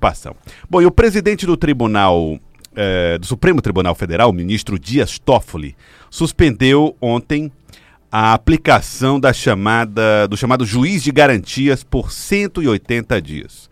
participação. Bom, e o presidente do Tribunal, eh, do Supremo Tribunal Federal, ministro Dias Toffoli, suspendeu ontem a aplicação da chamada, do chamado juiz de garantias por 180 dias.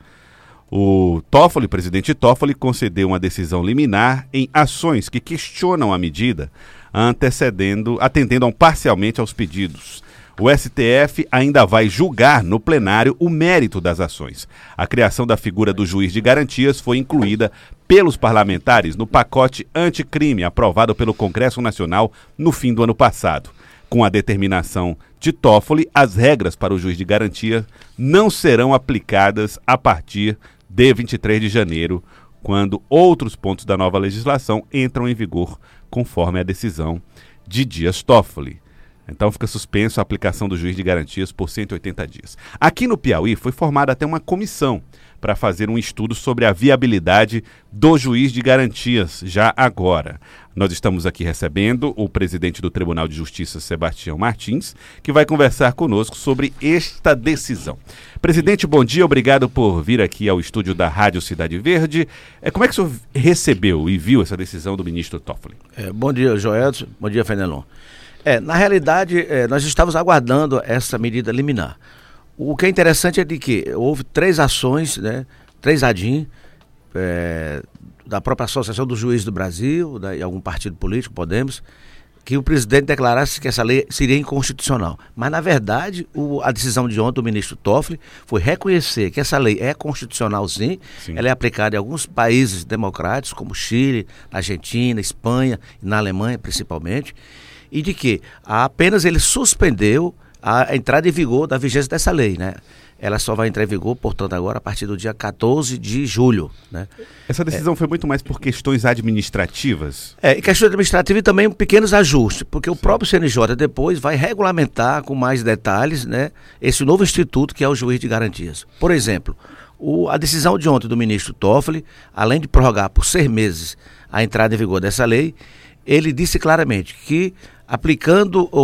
O Toffoli, presidente Toffoli, concedeu uma decisão liminar em ações que questionam a medida, antecedendo, atendendo parcialmente aos pedidos. O STF ainda vai julgar no plenário o mérito das ações. A criação da figura do juiz de garantias foi incluída pelos parlamentares no pacote anticrime aprovado pelo Congresso Nacional no fim do ano passado. Com a determinação de Toffoli, as regras para o juiz de garantia não serão aplicadas a partir de 23 de janeiro, quando outros pontos da nova legislação entram em vigor, conforme a decisão de Dias Toffoli. Então fica suspenso a aplicação do juiz de garantias por 180 dias. Aqui no Piauí foi formada até uma comissão para fazer um estudo sobre a viabilidade do juiz de garantias já agora. Nós estamos aqui recebendo o presidente do Tribunal de Justiça, Sebastião Martins, que vai conversar conosco sobre esta decisão. Presidente, bom dia, obrigado por vir aqui ao estúdio da Rádio Cidade Verde. É, como é que o senhor recebeu e viu essa decisão do ministro Toffoli? É, bom dia, Joelson. Bom dia, Fenelon. É, na realidade, é, nós estávamos aguardando essa medida liminar. O que é interessante é de que houve três ações, né, três ADIM, é, da própria Associação dos Juízes do Brasil, da, e algum partido político, Podemos, que o presidente declarasse que essa lei seria inconstitucional. Mas, na verdade, o, a decisão de ontem do ministro Toffoli foi reconhecer que essa lei é constitucional, sim. sim. Ela é aplicada em alguns países democráticos, como Chile, Argentina, Espanha e na Alemanha, principalmente. E de que apenas ele suspendeu a entrada em vigor da vigência dessa lei, né? ela só vai entrar em vigor, portanto, agora a partir do dia 14 de julho. Né? Essa decisão é, foi muito mais por questões administrativas? É, e questões administrativas e também pequenos ajustes, porque o próprio CNJ depois vai regulamentar com mais detalhes né, esse novo instituto que é o juiz de garantias. Por exemplo, o, a decisão de ontem do ministro Toffoli, além de prorrogar por seis meses a entrada em vigor dessa lei, ele disse claramente que aplicando o,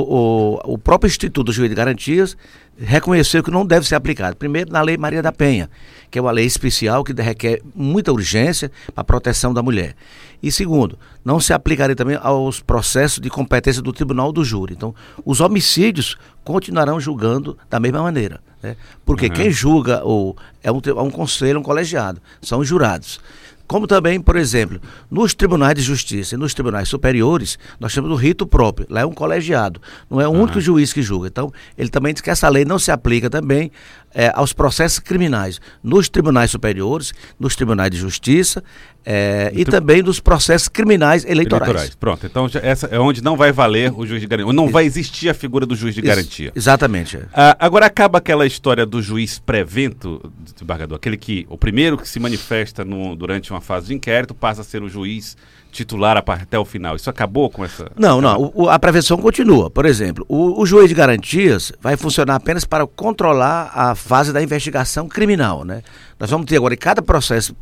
o, o próprio Instituto do Juiz de Garantias, reconheceu que não deve ser aplicado. Primeiro, na Lei Maria da Penha, que é uma lei especial que requer muita urgência para a proteção da mulher. E segundo, não se aplicaria também aos processos de competência do Tribunal do Júri. Então, os homicídios continuarão julgando da mesma maneira. Né? Porque uhum. quem julga ou é um, é um conselho, um colegiado, são os jurados. Como também, por exemplo, nos tribunais de justiça e nos tribunais superiores, nós temos o rito próprio. Lá é um colegiado, não é o único juiz que julga. Então, ele também diz que essa lei não se aplica também é, aos processos criminais nos tribunais superiores, nos tribunais de justiça é, e também dos processos criminais eleitorais. eleitorais. Pronto, então essa é onde não vai valer o juiz de garantia, não vai existir a figura do juiz de garantia. exatamente. Ah, agora acaba aquela história do juiz prevento, desembargador, aquele que, o primeiro que se manifesta no, durante uma fase de inquérito passa a ser o juiz titular até o final. Isso acabou com essa. Não, não. O, a prevenção continua. Por exemplo, o, o juiz de garantias vai funcionar apenas para controlar a fase da investigação criminal. Né? Nós vamos ter agora em cada processo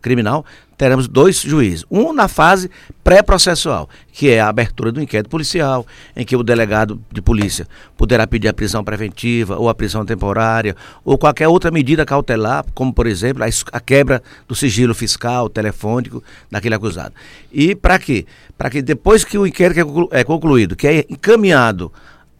criminal, teremos dois juízes. Um na fase pré-processual, que é a abertura do inquérito policial, em que o delegado de polícia poderá pedir a prisão preventiva ou a prisão temporária ou qualquer outra medida cautelar, como por exemplo a, quebra do sigilo fiscal, telefônico daquele acusado. E para quê? Para que depois que o inquérito é concluído, que é encaminhado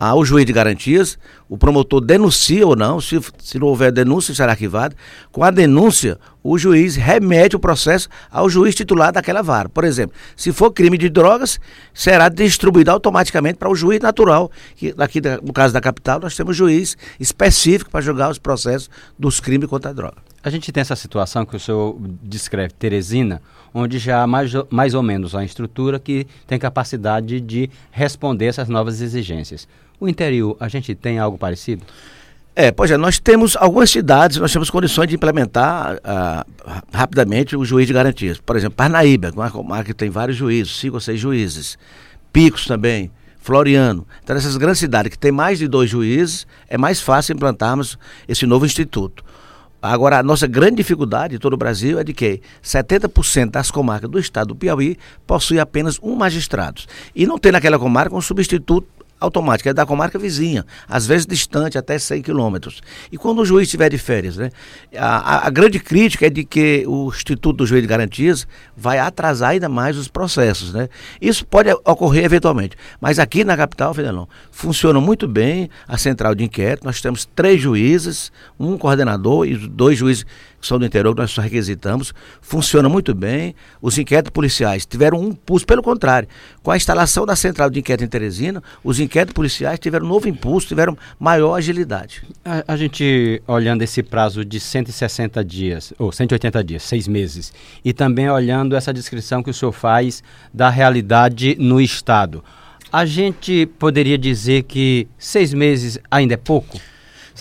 ao juiz de garantias, o promotor denuncia ou não, se, se não houver denúncia, será arquivado. Com a denúncia, o juiz remete o processo ao juiz titular daquela vara. Por exemplo, se for crime de drogas, será distribuído automaticamente para o juiz natural, que aqui no caso da capital nós temos juiz específico para julgar os processos dos crimes contra a droga. A gente tem essa situação que o senhor descreve, Teresina, onde já há mais, mais ou menos uma estrutura que tem capacidade de responder essas novas exigências. O interior, a gente tem algo parecido? É, pois é, nós temos algumas cidades, nós temos condições de implementar uh, rapidamente o juiz de garantias. Por exemplo, Parnaíba, uma comarca que tem vários juízes, cinco ou seis juízes. Picos também, Floriano. Então, nessas grandes cidades que tem mais de dois juízes, é mais fácil implantarmos esse novo instituto. Agora, a nossa grande dificuldade em todo o Brasil é de que 70% das comarcas do estado do Piauí possuem apenas um magistrado. E não tem naquela comarca um substituto automática, é da comarca vizinha, às vezes distante, até 100 quilômetros. E quando o juiz estiver de férias, né? A, a, grande crítica é de que o Instituto do Juiz de Garantias vai atrasar ainda mais os processos, né? Isso pode ocorrer eventualmente, mas aqui na capital, Fidelão, funciona muito bem a central de inquérito, nós temos três juízes, um coordenador e dois juízes que são do interior, que nós só requisitamos, funciona muito bem. Os inquéritos policiais tiveram um impulso, pelo contrário, com a instalação da central de inquérito em Teresina, os inquéritos policiais tiveram um novo impulso, tiveram maior agilidade. A, a gente, olhando esse prazo de 160 dias, ou 180 dias, seis meses, e também olhando essa descrição que o senhor faz da realidade no Estado, a gente poderia dizer que seis meses ainda é pouco?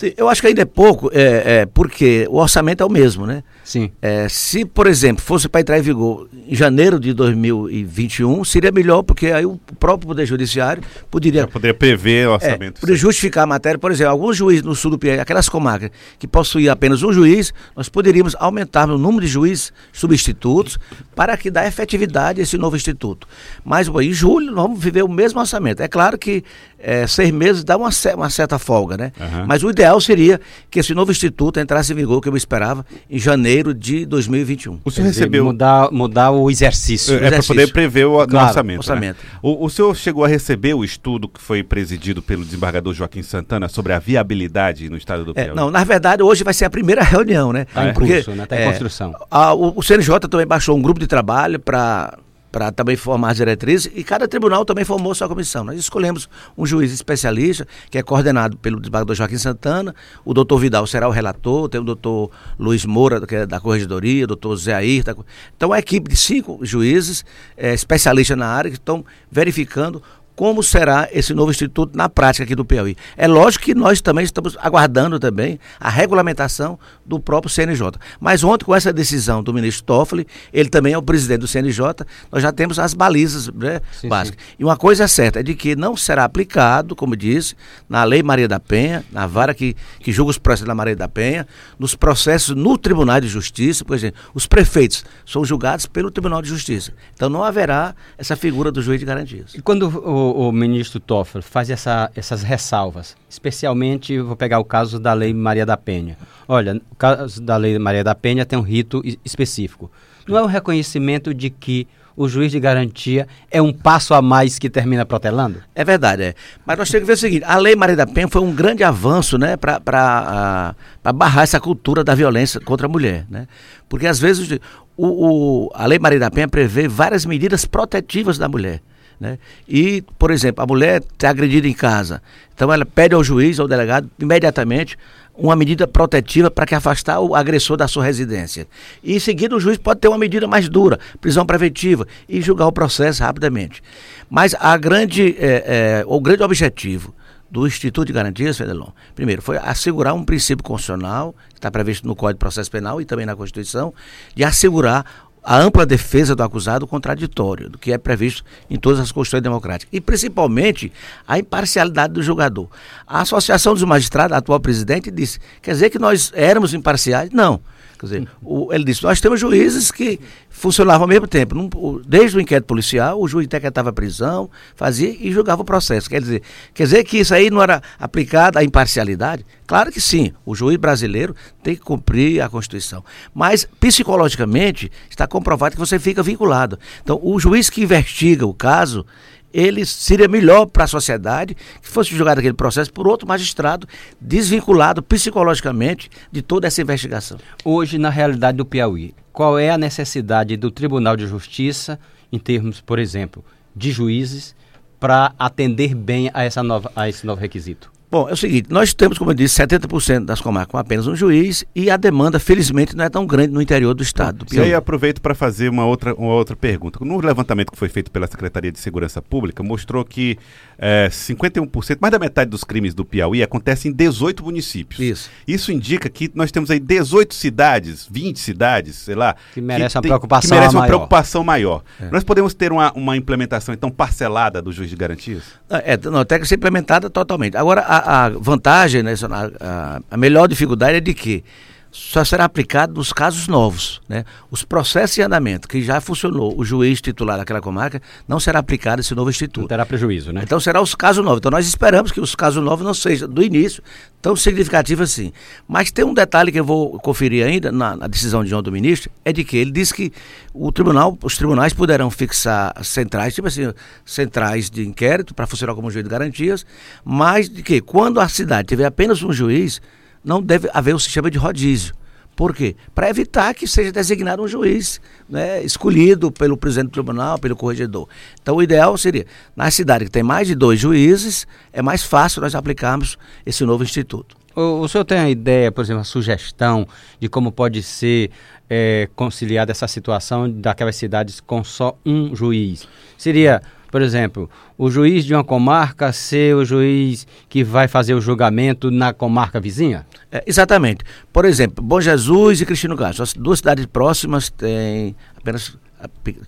Sim, eu acho que ainda é pouco, é, é, porque o orçamento é o mesmo, né? Sim. É, se, por exemplo, fosse para entrar em vigor em janeiro de 2021, seria melhor, porque aí o próprio Poder Judiciário poderia. poderia prever o orçamento. É, poderia justificar a matéria. Por exemplo, alguns juízes no sul do Piauí, aquelas comarcas que possuíam apenas um juiz, nós poderíamos aumentar o número de juízes substitutos para que dá efetividade a esse novo instituto. Mas bom, em julho nós vamos viver o mesmo orçamento. É claro que é, seis meses dá uma, uma certa folga, né? Uhum. Mas o ideal seria que esse novo instituto entrasse em vigor, que eu esperava, em janeiro de 2021. O senhor recebeu. Mudar, mudar o exercício. É, é para poder prever o claro, orçamento. orçamento. Né? O, o senhor chegou a receber o estudo que foi presidido pelo desembargador Joaquim Santana sobre a viabilidade no estado do é, Piauí? É, não, na verdade, hoje vai ser a primeira reunião, né? Está em curso, né? Está em é, construção. A, o, o CNJ também baixou um grupo de trabalho para para também formar as diretrizes, e cada tribunal também formou sua comissão. Nós escolhemos um juiz especialista, que é coordenado pelo desembargador Joaquim Santana, o doutor Vidal será o relator, tem o doutor Luiz Moura, que é da Corregedoria, o doutor Zé Ayrton. Então, a equipe de cinco juízes, é, especialistas na área, que estão verificando como será esse novo instituto na prática aqui do Piauí. É lógico que nós também estamos aguardando também a regulamentação do próprio CNJ. Mas ontem, com essa decisão do ministro Toffoli, ele também é o presidente do CNJ, nós já temos as balizas né, sim, básicas. Sim. E uma coisa é certa, é de que não será aplicado, como disse, na Lei Maria da Penha, na vara que, que julga os processos da Maria da Penha, nos processos no Tribunal de Justiça, por exemplo, os prefeitos são julgados pelo Tribunal de Justiça. Então não haverá essa figura do juiz de garantias. E quando o o, ministro Toffler faz essa, essas ressalvas, especialmente vou pegar o caso da Lei Maria da Penha. Olha, o caso da Lei Maria da Penha tem um rito específico. Não é um reconhecimento de que o juiz de garantia é um passo a mais que termina protelando? É verdade, é. Mas nós temos que ver o seguinte: a Lei Maria da Penha foi um grande avanço né, para barrar essa cultura da violência contra a mulher. Né? Porque às vezes o, o, a Lei Maria da Penha prevê várias medidas protetivas da mulher. Né? E, por exemplo, a mulher está agredida em casa. Então ela pede ao juiz, ao delegado, imediatamente, uma medida protetiva para que afastar o agressor da sua residência. E em seguida o juiz pode ter uma medida mais dura, prisão preventiva, e julgar o processo rapidamente. Mas a grande, é, é, o grande objetivo do Instituto de Garantias, Fedelon, primeiro, foi assegurar um princípio constitucional, que está previsto no Código de Processo Penal e também na Constituição, de assegurar a ampla defesa do acusado contraditório, do que é previsto em todas as constituições democráticas. E, principalmente, a imparcialidade do julgador. A Associação dos Magistrados, a atual presidente, disse: quer dizer que nós éramos imparciais? Não. Quer dizer, o, ele disse: nós temos juízes que funcionavam ao mesmo tempo. Desde o inquérito policial, o juiz decretava a prisão, fazia e julgava o processo. Quer dizer, quer dizer que isso aí não era aplicado à imparcialidade? Claro que sim. O juiz brasileiro tem que cumprir a Constituição. Mas, psicologicamente, está comprovado que você fica vinculado. Então, o juiz que investiga o caso, ele seria melhor para a sociedade que fosse julgado aquele processo por outro magistrado desvinculado psicologicamente de toda essa investigação. Hoje, na realidade do Piauí, qual é a necessidade do Tribunal de Justiça, em termos, por exemplo, de juízes, para atender bem a, essa nova, a esse novo requisito? Bom, é o seguinte, nós temos, como eu disse, 70% das comarcas com apenas um juiz e a demanda, felizmente, não é tão grande no interior do estado. E aí aproveito para fazer uma outra, uma outra pergunta. No levantamento que foi feito pela Secretaria de Segurança Pública, mostrou que é, 51%, mais da metade dos crimes do Piauí acontecem em 18 municípios. Isso. Isso indica que nós temos aí 18 cidades, 20 cidades, sei lá. Que merecem uma preocupação que merece uma maior. preocupação maior. É. Nós podemos ter uma, uma implementação, então, parcelada do juiz de garantias? É, não, tem que ser implementada totalmente. Agora, a, a vantagem, né, a, a, melhor dificuldade é de que só será aplicado nos casos novos. Né? Os processos em andamento, que já funcionou, o juiz titular daquela comarca, não será aplicado esse novo instituto. Não terá prejuízo, né? Então será os casos novos. Então nós esperamos que os casos novos não sejam, do início, tão significativos assim. Mas tem um detalhe que eu vou conferir ainda na, na decisão de ontem do ministro, é de que ele disse que o tribunal, os tribunais poderão fixar centrais, tipo assim, centrais de inquérito para funcionar como juiz de garantias, mas de que quando a cidade tiver apenas um juiz, não deve haver o sistema de rodízio. Por quê? Para evitar que seja designado um juiz né, escolhido pelo presidente do tribunal, pelo corregedor. Então, o ideal seria, na cidade que tem mais de dois juízes, é mais fácil nós aplicarmos esse novo instituto. O, o senhor tem a ideia, por exemplo, a sugestão de como pode ser é, conciliada essa situação daquelas cidades com só um juiz? Seria por exemplo, o juiz de uma comarca ser o juiz que vai fazer o julgamento na comarca vizinha? É, exatamente. Por exemplo, Bom Jesus e Cristino Castro, as duas cidades próximas têm apenas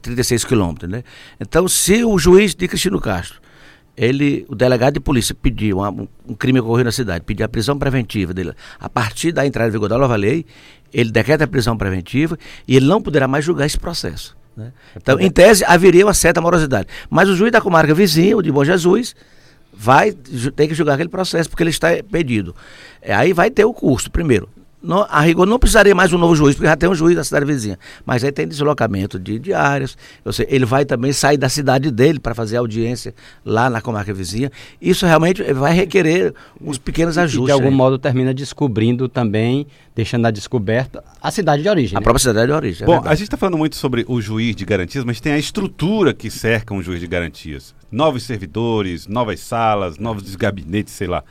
36 quilômetros, né? Então, se o juiz de Cristino Castro, ele, o delegado de polícia pediu um crime ocorrido na cidade, pediu a prisão preventiva dele, a partir da entrada em vigor da nova lei, ele decreta a prisão preventiva e ele não poderá mais julgar esse processo. Né? Então, em tese, haveria uma certa morosidade. Mas o juiz da comarca vizinha, o de Bom Jesus, vai ter que julgar aquele processo porque ele está pedido. É, aí vai ter o custo, primeiro. Não, a rigor não precisaria mais um novo juiz, porque já tem um juiz da cidade vizinha. Mas aí tem deslocamento de diários. Seja, ele vai também sair da cidade dele para fazer audiência lá na comarca vizinha. Isso realmente vai requerer uns pequenos ajustes. E de algum aí. modo termina descobrindo também, deixando a descoberta, a cidade de origem. A né? própria cidade de origem. É Bom, a gente está falando muito sobre o juiz de garantias, mas tem a estrutura que cerca um juiz de garantias. Novos servidores, novas salas, novos gabinetes, sei lá.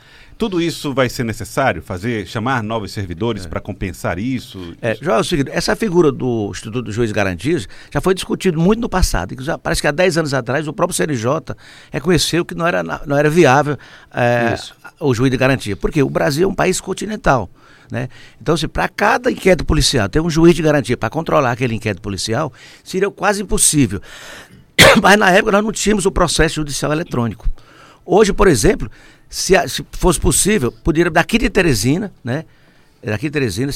Tudo isso vai ser necessário? Fazer, chamar novos servidores é. para compensar isso? É, João, é o seguinte, essa figura do Instituto do Juiz de Garantias já foi discutido muito no passado. Já, parece que há 10 anos atrás o próprio CNJ reconheceu que não era, não era viável é, o juiz de garantia. Porque o Brasil é um país continental. Né? Então, se para cada inquérito policial ter um juiz de garantia para controlar aquele inquérito policial, seria quase impossível. Mas na época nós não tínhamos o processo judicial eletrônico. Hoje, por exemplo, se, se fosse possível, poderia, daqui de Teresina, né? Daqui de Teresina,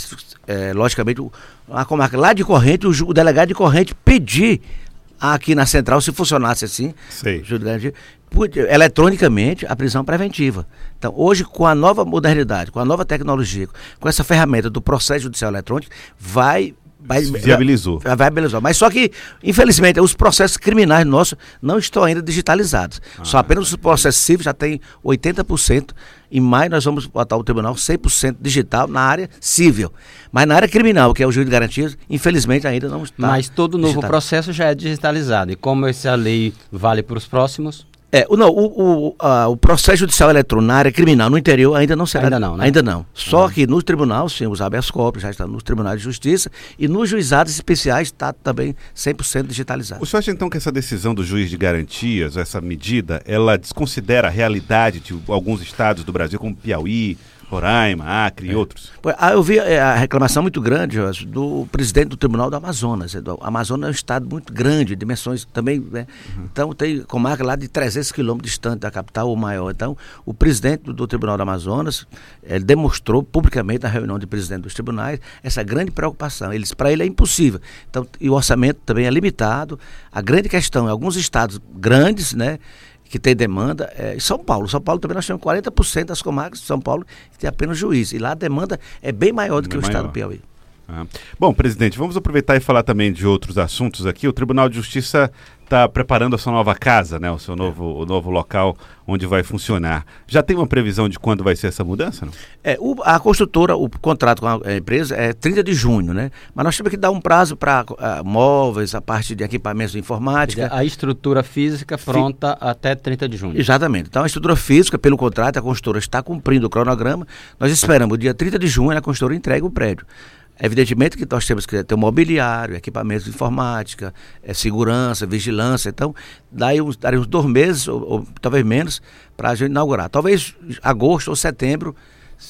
é, logicamente, a comarca lá de corrente, o, o, delegado de corrente pedir aqui na central, se funcionasse assim, Sei. eletronicamente, a prisão preventiva. Então, hoje, com a nova modernidade, com a nova tecnologia, com essa ferramenta do processo judicial eletrônico, vai Vai, viabilizou. Viabilizou. Mas só que, infelizmente, os processos criminais nossos não estão ainda digitalizados. Ah, só apenas os processos civis já tem 80%. Em maio nós vamos botar o tribunal 100% digital na área civil. Mas na área criminal, que é o juiz de garantias, infelizmente ainda não está. Mas todo novo processo já é digitalizado. E como essa lei vale para os próximos? É, o, não, o, o, a, o processo judicial eletrônico na área criminal no interior ainda não será. Ainda não, né? Ainda não. Só uhum. que no tribunal, sim, os habeas corpus já estão nos tribunais de justiça e nos juizados especiais está também 100% digitalizado. O senhor acha então que essa decisão do juiz de garantias, essa medida, ela desconsidera a realidade de alguns estados do Brasil, como Piauí, Roraima, Acre é. e outros. Ah, eu vi é, a reclamação muito grande do presidente do Tribunal do Amazonas. O Amazonas é um estado muito grande, dimensões também. Né? Uhum. Então, tem comarca lá de 300 quilômetros distante da capital ou maior. Então, o presidente do, do Tribunal do Amazonas ele demonstrou publicamente na reunião de presidente dos tribunais essa grande preocupação. Eles, para ele é impossível. Então, e o orçamento também é limitado. A grande questão é alguns estados grandes, né? Que tem demanda é São Paulo. São Paulo também nós temos 40% das comarcas de São Paulo que tem apenas juiz. E lá a demanda é bem maior do que é o maior. estado do Piauí. Ah. Bom, presidente, vamos aproveitar e falar também de outros assuntos aqui. O Tribunal de Justiça está preparando a sua nova casa, né? O seu novo, o novo local onde vai funcionar. Já tem uma previsão de quando vai ser essa mudança? Não? É, o, a construtora, o contrato com a empresa é 30 de junho, né? Mas nós temos que dar um prazo para uh, móveis, a parte de equipamentos de informática. A estrutura física pronta Fi... até 30 de junho. Exatamente. Então a estrutura física, pelo contrato, a construtora está cumprindo o cronograma. Nós esperamos o dia 30 de junho a construtora entregue o prédio. Evidentemente que nós temos que ter um mobiliário, equipamentos de informática, é, segurança, vigilância. Então, daí uns, daria uns dois meses, ou, ou talvez menos, para a gente inaugurar. Talvez agosto ou setembro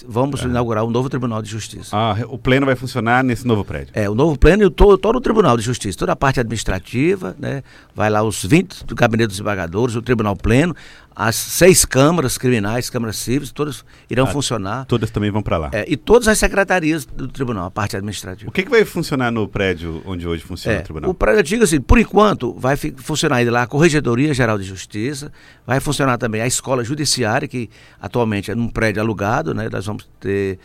vamos é. inaugurar um novo Tribunal de Justiça. Ah, o pleno vai funcionar nesse novo prédio? É, o novo pleno e todo, todo o Tribunal de Justiça, toda a parte administrativa, né? Vai lá os 20 do gabinete dos embargadores, o Tribunal Pleno, as seis câmaras criminais, câmaras cíveis, todas irão Ah, funcionar. Todas também vão para lá. É, e todas as secretarias do tribunal, a parte administrativa. O que, que vai funcionar no prédio onde hoje funciona É, o tribunal? o prédio antigo, assim, por enquanto, vai funcionar ainda lá a Corregedoria Geral de Justiça, vai funcionar também a Escola Judiciária, que atualmente é num prédio alugado, né? Nós vamos ter,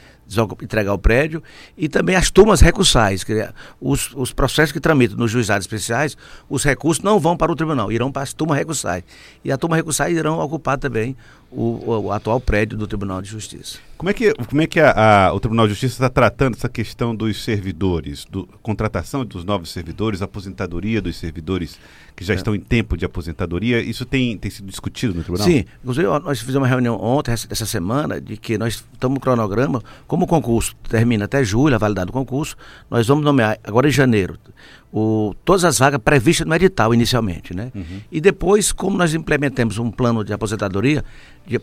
entregar o prédio, e também as turmas recursais, que é os, os processos que tramitam nos juizados especiais, os recursos não vão para o tribunal, irão para as turmas recursais. E a turma recursais irão ocupar também o, o- atual prédio do Tribunal de Justiça. Como é que, como é que a- a- o Tribunal de Justiça está tratando essa questão dos servidores, do, contratação dos novos servidores, aposentadoria dos servidores que É. já estão em tempo de aposentadoria? Isso tem, tem sido discutido no tribunal? Sim, inclusive nós fizemos uma reunião ontem, essa, essa semana, de que nós estamos no cronograma, como o concurso termina até julho, a validade do concurso, nós vamos nomear agora em janeiro o, todas as vagas previstas no edital inicialmente, né? E depois, como nós implementamos um plano de aposentadoria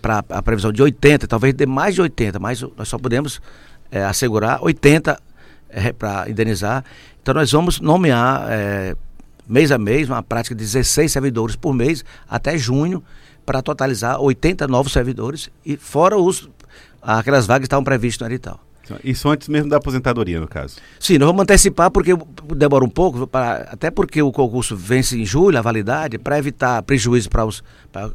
para a previsão de 80, talvez de mais de 80, mas nós só podemos eh, assegurar 80 para indenizar. Então nós vamos nomear eh, mês a mês, uma prática de 16 servidores por mês até junho, para totalizar 80 novos servidores, e fora os aquelas vagas que estavam previstas no edital. Isso antes mesmo da aposentadoria, no caso. Sim, nós vamos antecipar porque demora um pouco, pra- até porque o concurso vence em julho, a validade, para evitar prejuízo para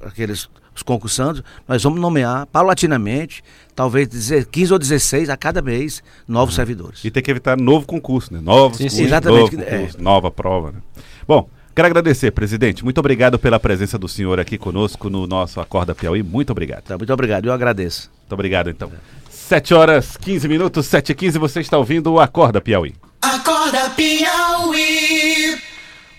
aqueles os concursantes, nós vamos nomear paulatinamente, talvez dizer 15 ou 16 a cada mês, novos servidores. E tem que evitar novo concurso, né? Novos Sim, sim, cursos, exatamente. novo É. concurso, nova prova. Né? Bom, quero agradecer, presidente. Muito obrigado pela presença do senhor aqui conosco no nosso Acorda Piauí. Muito obrigado. Tá, muito obrigado, eu agradeço. Muito obrigado, então. 7 horas 15 minutos, 7 e 15 você está ouvindo o Acorda Piauí. Acorda Piauí.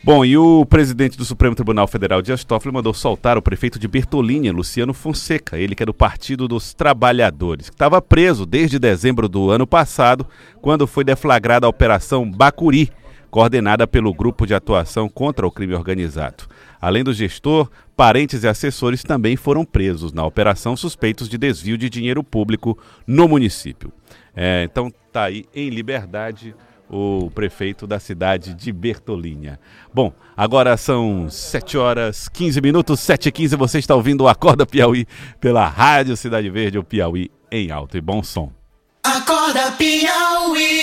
Bom, e o presidente do Supremo Tribunal Federal, Dias Toffoli, mandou soltar o prefeito de Bertolínia, Luciano Fonseca, ele que é do Partido dos Trabalhadores, que estava preso desde dezembro do ano passado, quando foi deflagrada a Operação Bacuri, coordenada pelo Grupo de Atuação contra o Crime Organizado. Além do gestor, parentes e assessores também foram presos na operação suspeitos de desvio de dinheiro público no município. É, então tá aí em liberdade o prefeito da cidade de Bertolínia. Bom, agora são 7 horas 15 minutos, 7 e 15 você está ouvindo o Acorda Piauí pela Rádio Cidade Verde, o Piauí em alto e bom som. Acorda Piauí.